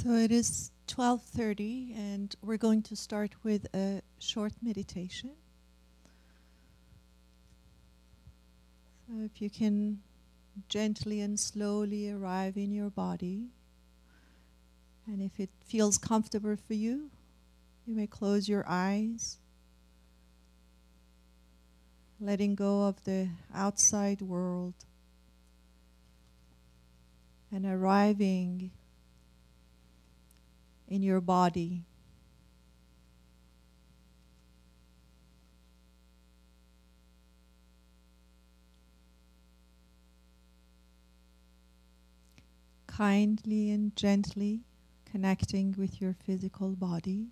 So it is 12:30 and we're going to start with a short meditation. So if you can gently and slowly arrive in your body and if it feels comfortable for you, you may close your eyes. Letting go of the outside world and arriving in your body. Kindly and gently connecting with your physical body.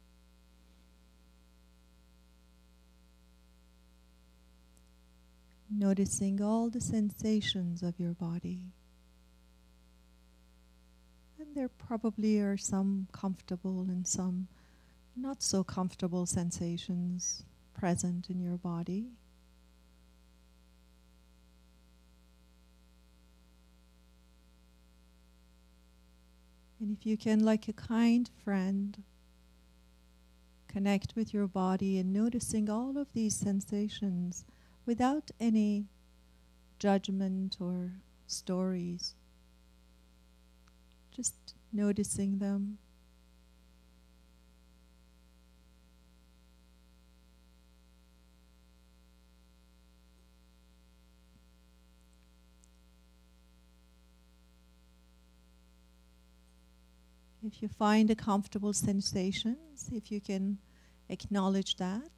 Noticing all the sensations of your body. There probably are some comfortable and some not so comfortable sensations present in your body. And if you can, like a kind friend, connect with your body and noticing all of these sensations without any judgment or stories. Just noticing them. If you find a comfortable sensation, if you can acknowledge that.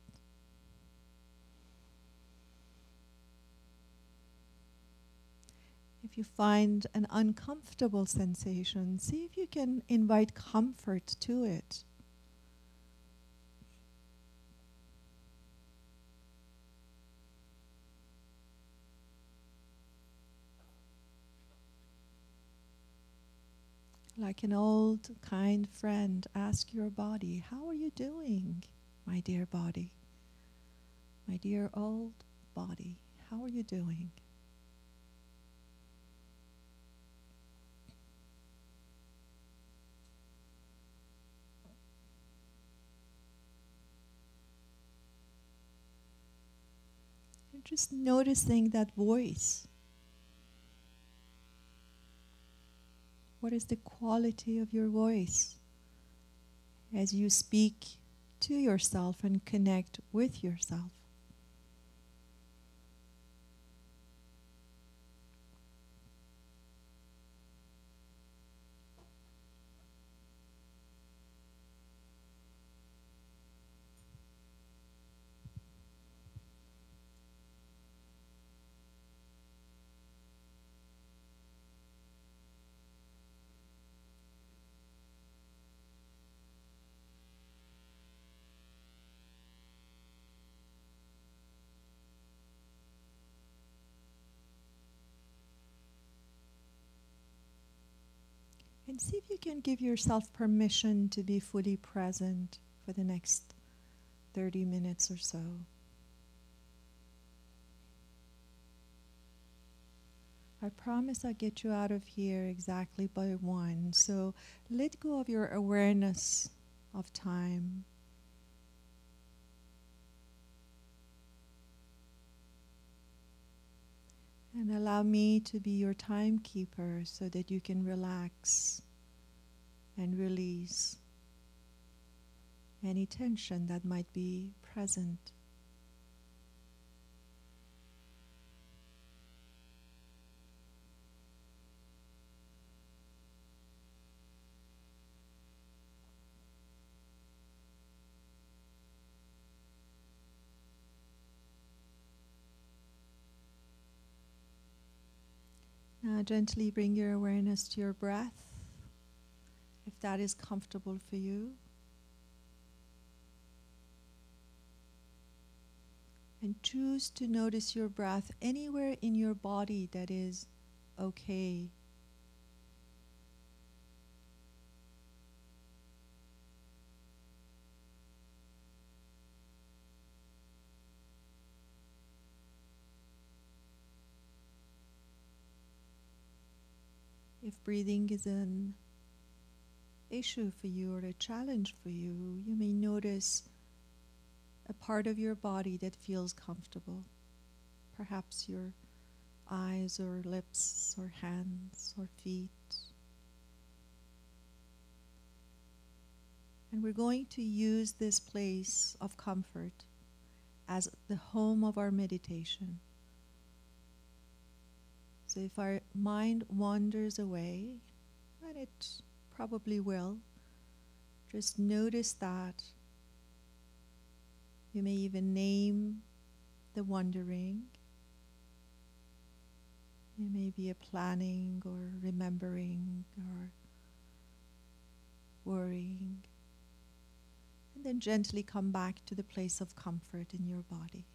You find an uncomfortable sensation, see if you can invite comfort to it. Like an old, kind friend, ask your body, How are you doing, my dear body? My dear old body, how are you doing? Just noticing that voice. What is the quality of your voice as you speak to yourself and connect with yourself? And see if you can give yourself permission to be fully present for the next 30 minutes or so. I promise I'll get you out of here exactly by one. So let go of your awareness of time. And allow me to be your timekeeper so that you can relax and release any tension that might be present. Now, gently bring your awareness to your breath, that is comfortable for you. And choose to notice your breath anywhere in your body that is okay. If breathing is an issue for you or a challenge for you, you may notice a part of your body that feels comfortable. Perhaps your eyes or lips or hands or feet. And we're going to use this place of comfort as the home of our meditation. So if our mind wanders away, let it probably will, just notice that. You may even name the wandering. It may be a planning or remembering or worrying and then gently come back to the place of comfort in your body.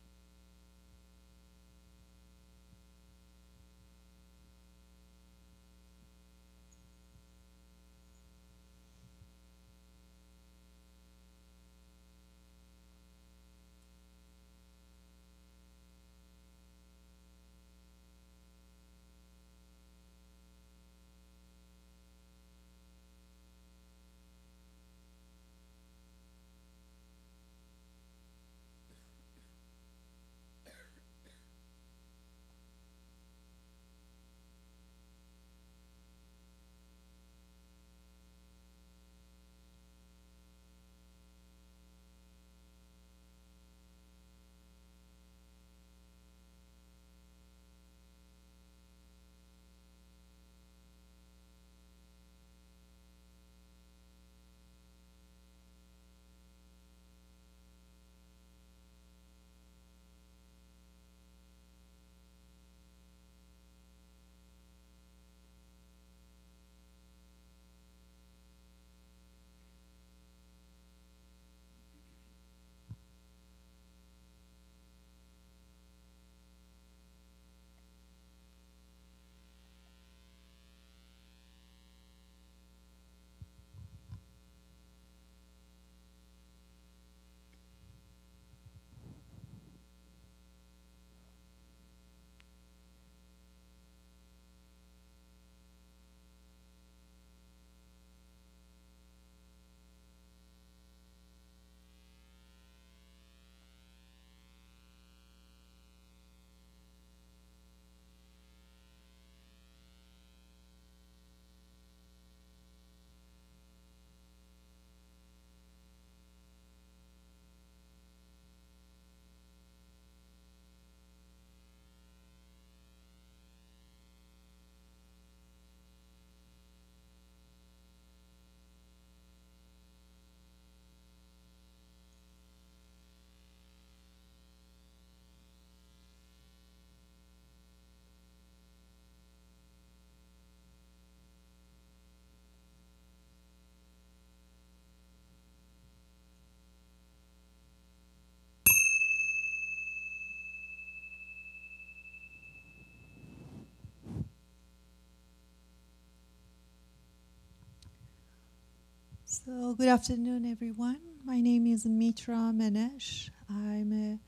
So, good afternoon, everyone. My name is Mitra Manesh. I'm a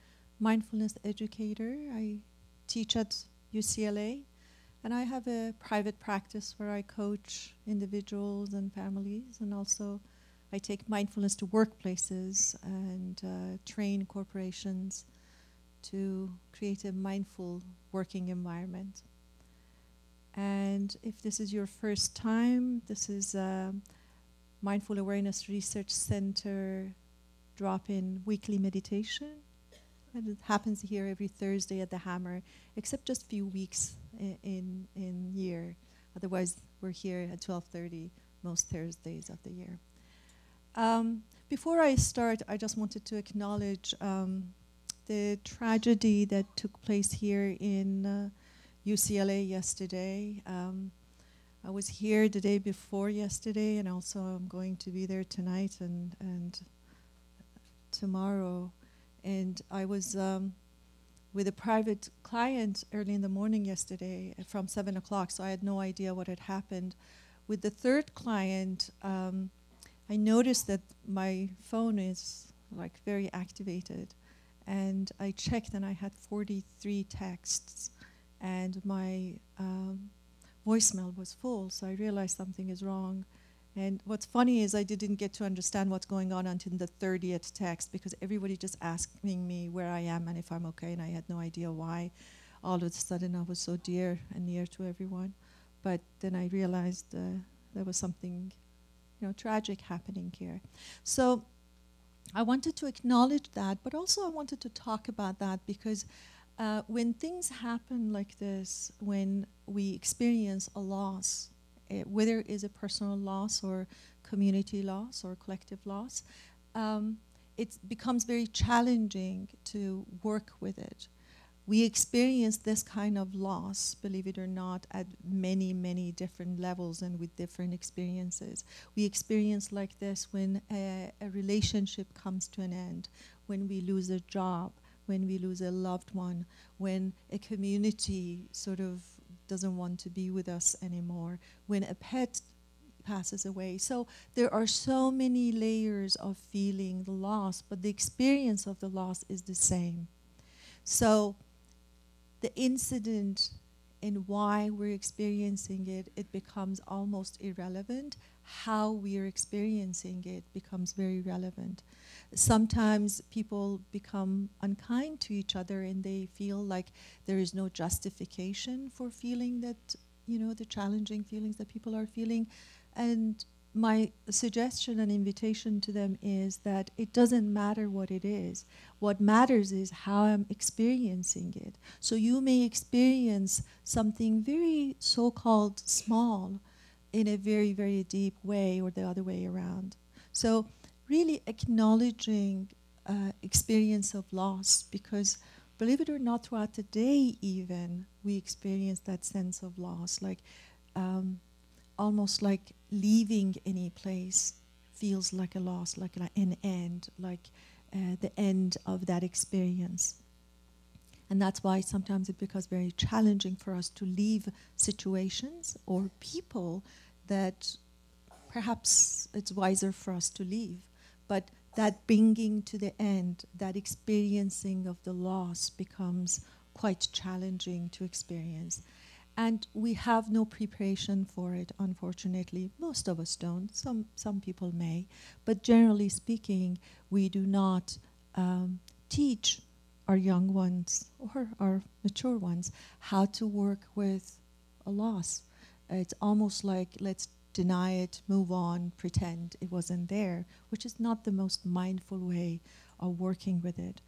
mindfulness educator. I teach at UCLA, and I have a private practice where I coach individuals and families, and also I take mindfulness to workplaces and uh, train corporations to create a mindful working environment. And if this is your first time, this is. Uh, Mindful Awareness Research Center drop in weekly meditation. And it happens here every Thursday at the Hammer, except just a few weeks in, in, in year. Otherwise, we're here at 12:30 most Thursdays of the year. Um, before I start, I just wanted to acknowledge um, the tragedy that took place here in uh, UCLA yesterday. Um, I was here the day before yesterday, and also I'm going to be there tonight and and tomorrow. And I was um, with a private client early in the morning yesterday from seven o'clock, so I had no idea what had happened. With the third client, um, I noticed that my phone is like very activated, and I checked, and I had 43 texts, and my um, voicemail was full, so I realized something is wrong. And what's funny is I didn't get to understand what's going on until the 30th text because everybody just asking me where I am and if I'm okay, and I had no idea why. All of a sudden, I was so dear and near to everyone. But then I realized uh, there was something, you know, tragic happening here. So I wanted to acknowledge that, but also I wanted to talk about that because uh, when things happen like this, when we experience a loss, uh, whether it is a personal loss or community loss or collective loss, um, it becomes very challenging to work with it. We experience this kind of loss, believe it or not, at many, many different levels and with different experiences. We experience like this when a, a relationship comes to an end, when we lose a job, when we lose a loved one, when a community sort of doesn't want to be with us anymore, when a pet passes away. So there are so many layers of feeling the loss, but the experience of the loss is the same. So the incident and why we're experiencing it, it becomes almost irrelevant. How we are experiencing it becomes very relevant. Sometimes people become unkind to each other and they feel like there is no justification for feeling that, you know, the challenging feelings that people are feeling. And my suggestion and invitation to them is that it doesn't matter what it is. What matters is how I'm experiencing it. So you may experience something very so called small in a very, very deep way or the other way around. So really acknowledging uh, experience of loss because believe it or not throughout the day even we experience that sense of loss like um, almost like leaving any place feels like a loss, like an end, like uh, the end of that experience. And that's why sometimes it becomes very challenging for us to leave situations or people that perhaps it's wiser for us to leave. But that bringing to the end, that experiencing of the loss becomes quite challenging to experience. And we have no preparation for it, unfortunately. Most of us don't. Some, some people may. But generally speaking, we do not um, teach our young ones or our mature ones how to work with a loss. It's almost like let's deny it, move on, pretend it wasn't there, which is not the most mindful way of working with it.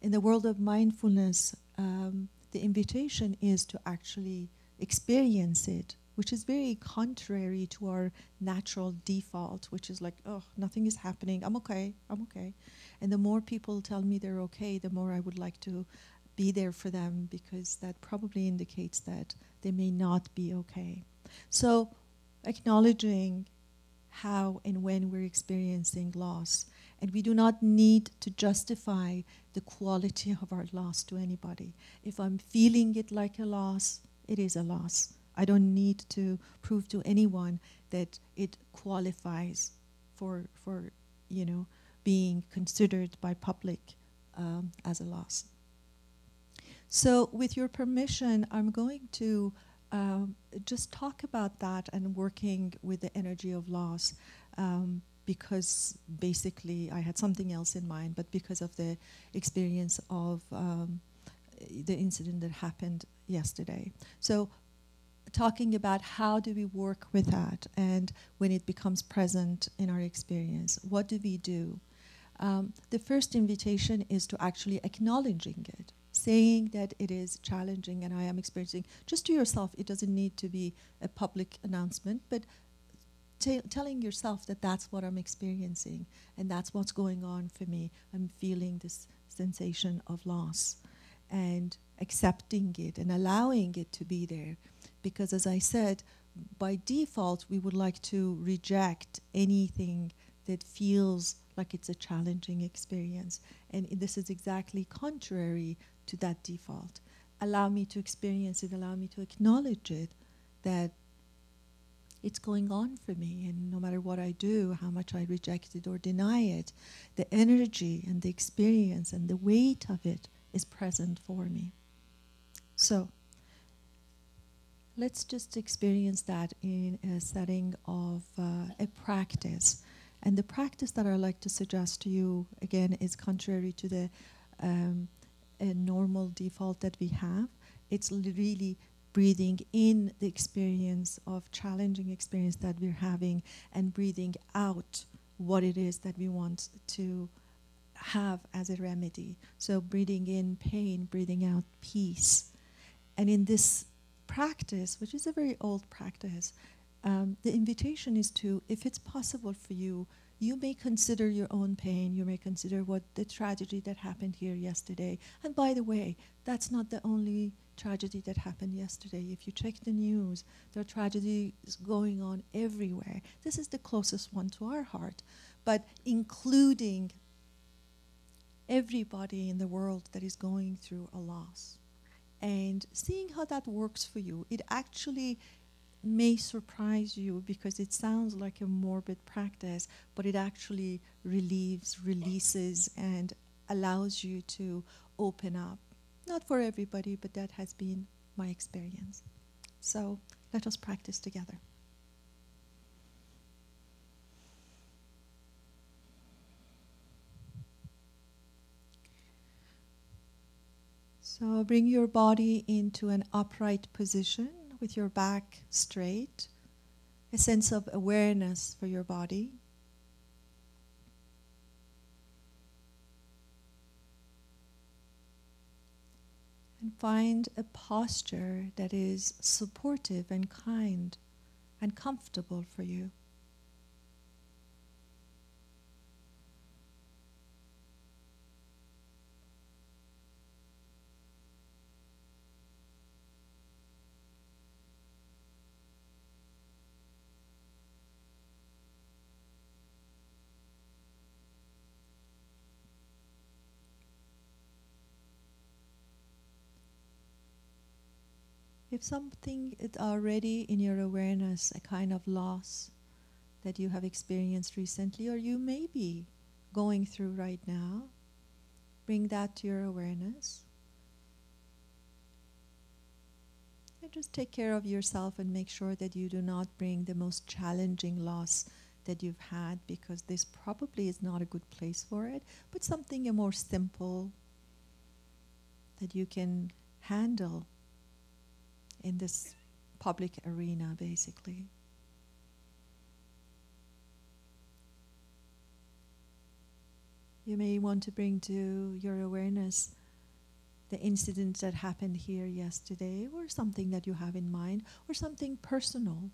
In the world of mindfulness, um, the invitation is to actually experience it, which is very contrary to our natural default, which is like, oh, nothing is happening. I'm okay. I'm okay. And the more people tell me they're okay, the more I would like to be there for them because that probably indicates that they may not be okay. So, acknowledging how and when we're experiencing loss. And we do not need to justify the quality of our loss to anybody. If I'm feeling it like a loss, it is a loss. I don't need to prove to anyone that it qualifies for, for you know, being considered by public um, as a loss. So, with your permission, I'm going to um, just talk about that and working with the energy of loss. Um, because basically I had something else in mind, but because of the experience of um, the incident that happened yesterday. So talking about how do we work with that and when it becomes present in our experience, what do we do? Um, the first invitation is to actually acknowledging it, saying that it is challenging and I am experiencing, just to yourself, it doesn't need to be a public announcement, but t- telling yourself that that's what I'm experiencing and that's what's going on for me. I'm feeling this sensation of loss and accepting it and allowing it to be there. Because, as I said, by default, we would like to reject anything that feels like it's a challenging experience. And this is exactly contrary to that default. Allow me to experience it, allow me to acknowledge it, that it's going on for me. And no matter what I do, how much I reject it or deny it, the energy and the experience and the weight of it is present for me. So, let's just experience that in a setting of uh, a practice. And the practice that I like to suggest to you, again, is contrary to the um, normal default that we have. It's really breathing in the experience of challenging experience that we're having and breathing out what it is that we want to have as a remedy. So breathing in pain, breathing out peace. And in this practice, which is a very old practice, um, the invitation is to, if it's possible for you, you may consider your own pain. You may consider what the tragedy that happened here yesterday. And by the way, that's not the only tragedy that happened yesterday. If you check the news, there are tragedies going on everywhere. This is the closest one to our heart. But including everybody in the world that is going through a loss and seeing how that works for you, it actually may surprise you because it sounds like a morbid practice, but it actually relieves, releases, and allows you to open up. Not for everybody, but that has been my experience. So let us practice together. So bring your body into an upright position with your back straight, a sense of awareness for your body. And find a posture that is supportive and kind and comfortable for you. If something is already in your awareness, a kind of loss that you have experienced recently, or you may be going through right now, bring that to your awareness. And just take care of yourself and make sure that you do not bring the most challenging loss that you've had because this probably is not a good place for it, but something more simple that you can handle in this public arena, basically. You may want to bring to your awareness the incident that happened here yesterday, or something that you have in mind, or something personal,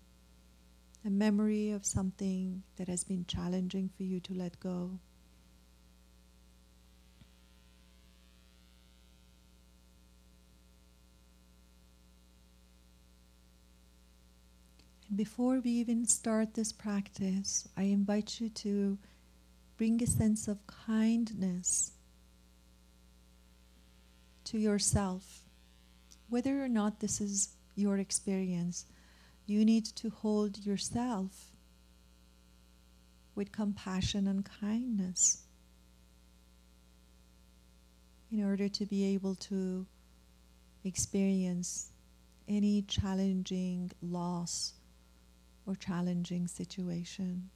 a memory of something that has been challenging for you to let go. Before we even start this practice, I invite you to bring a sense of kindness to yourself. Whether or not this is your experience, you need to hold yourself with compassion and kindness in order to be able to experience any challenging loss or challenging situation.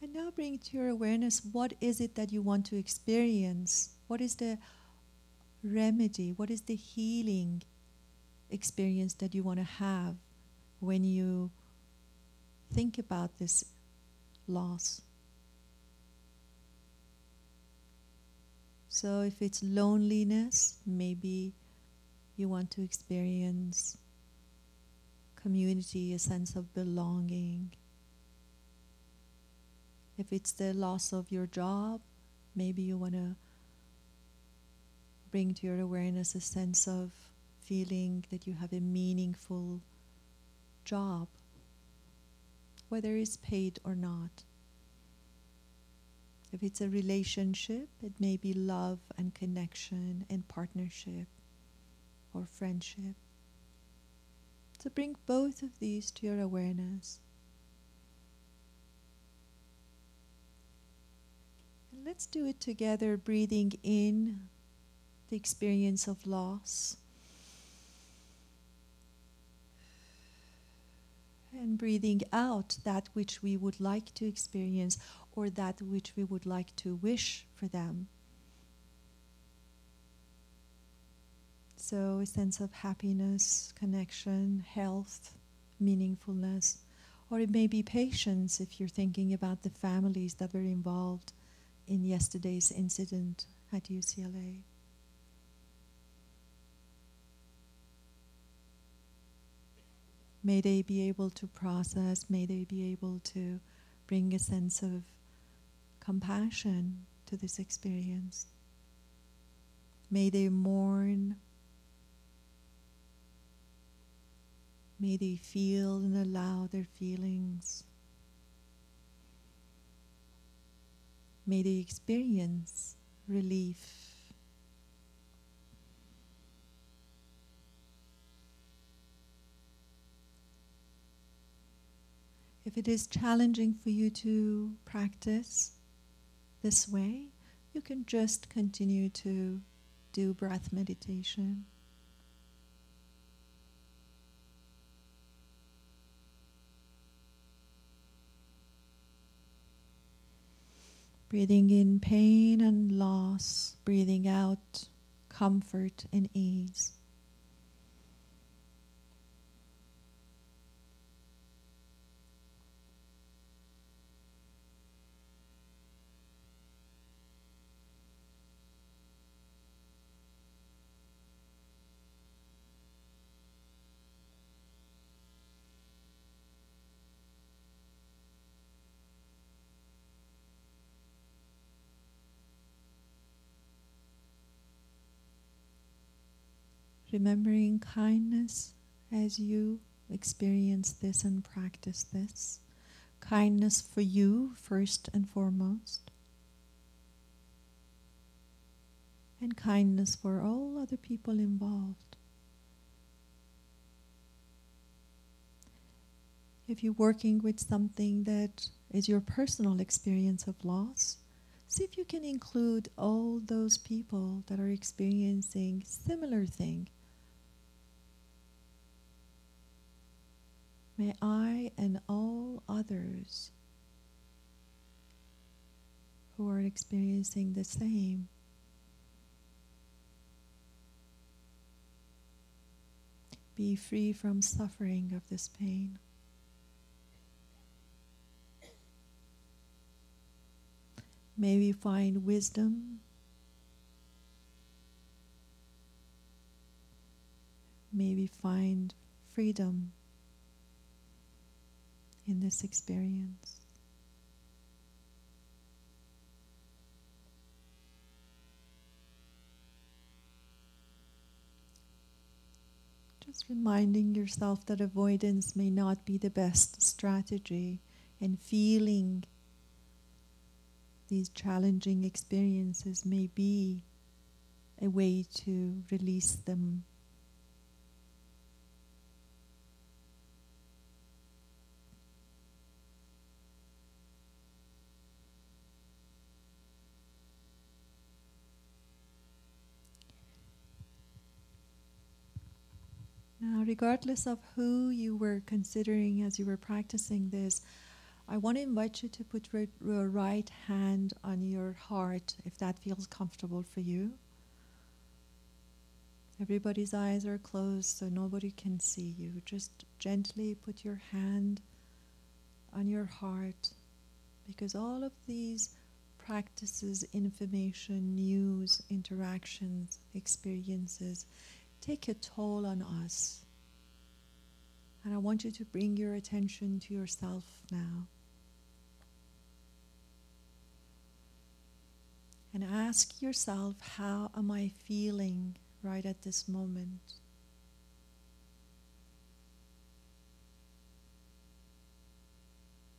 And now bring to your awareness what is it that you want to experience? What is the remedy? What is the healing experience that you want to have when you think about this loss? So, if it's loneliness, maybe you want to experience community, a sense of belonging. If it's the loss of your job, maybe you want to bring to your awareness a sense of feeling that you have a meaningful job, whether it's paid or not. If it's a relationship, it may be love and connection and partnership or friendship. So bring both of these to your awareness. And let's do it together, breathing in the experience of loss And breathing out that which we would like to experience or that which we would like to wish for them. So, a sense of happiness, connection, health, meaningfulness. Or it may be patience if you're thinking about the families that were involved in yesterday's incident at UCLA. May they be able to process, may they be able to bring a sense of compassion to this experience. May they mourn. May they feel and allow their feelings. May they experience relief. If it is challenging for you to practice this way, you can just continue to do breath meditation. Breathing in pain and loss, breathing out comfort and ease. Remembering kindness as you experience this and practice this. Kindness for you, first and foremost. And kindness for all other people involved. If you're working with something that is your personal experience of loss, see if you can include all those people that are experiencing similar thing May I and all others who are experiencing the same be free from suffering of this pain. May we find wisdom. May we find freedom in this experience. Just reminding yourself that avoidance may not be the best strategy and feeling these challenging experiences may be a way to release them Now, regardless of who you were considering as you were practicing this, I want to invite you to put your right hand on your heart if that feels comfortable for you. Everybody's eyes are closed so nobody can see you. Just gently put your hand on your heart because all of these practices, information, news, interactions, experiences, take a toll on us. And I want you to bring your attention to yourself now. And ask yourself, how am I feeling right at this moment?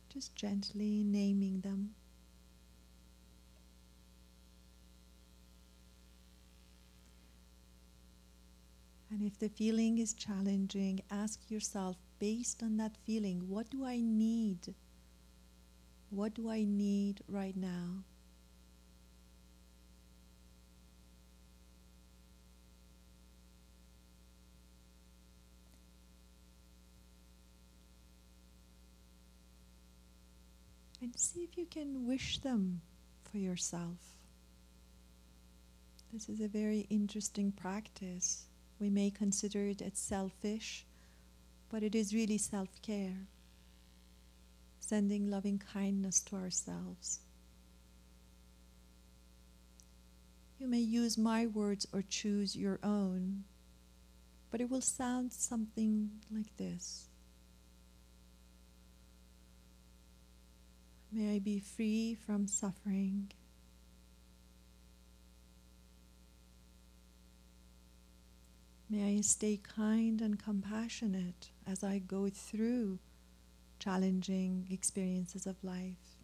Just gently naming them. And if the feeling is challenging, ask yourself based on that feeling, what do I need? What do I need right now? And see if you can wish them for yourself. This is a very interesting practice. We may consider it as selfish, but it is really self care, sending loving kindness to ourselves. You may use my words or choose your own, but it will sound something like this May I be free from suffering. May I stay kind and compassionate as I go through challenging experiences of life.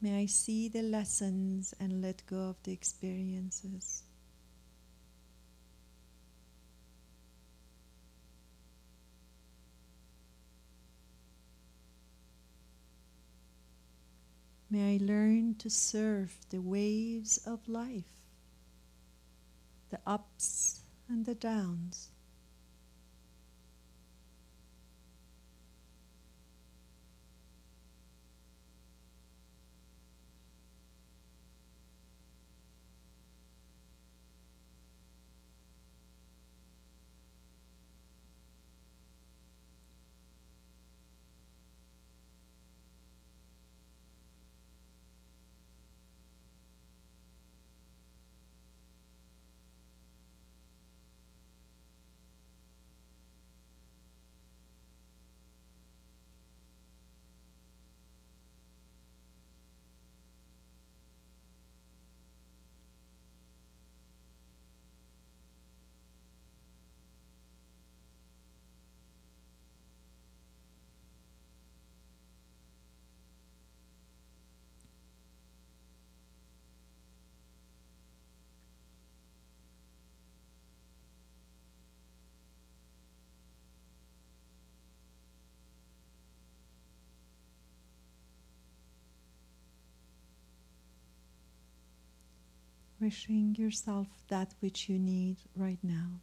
May I see the lessons and let go of the experiences. May I learn to surf the waves of life, the ups and the downs. Wishing yourself that which you need right now.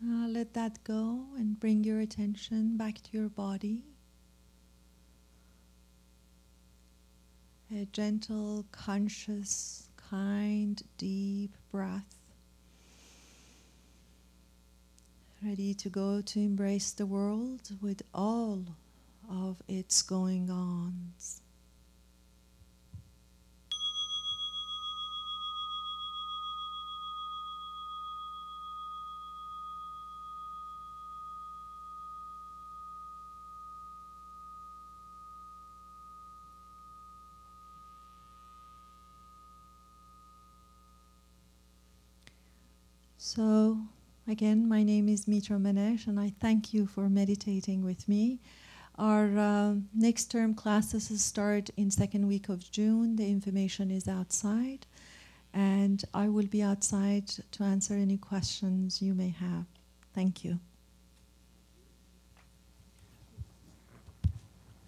Uh, let that go and bring your attention back to your body. A gentle, conscious, kind, deep breath. Ready to go to embrace the world with all of its going ons. So, again, my name is Mitra Manesh, and I thank you for meditating with me. Our uh, next term classes start in second week of June. The information is outside, and I will be outside to answer any questions you may have. Thank you.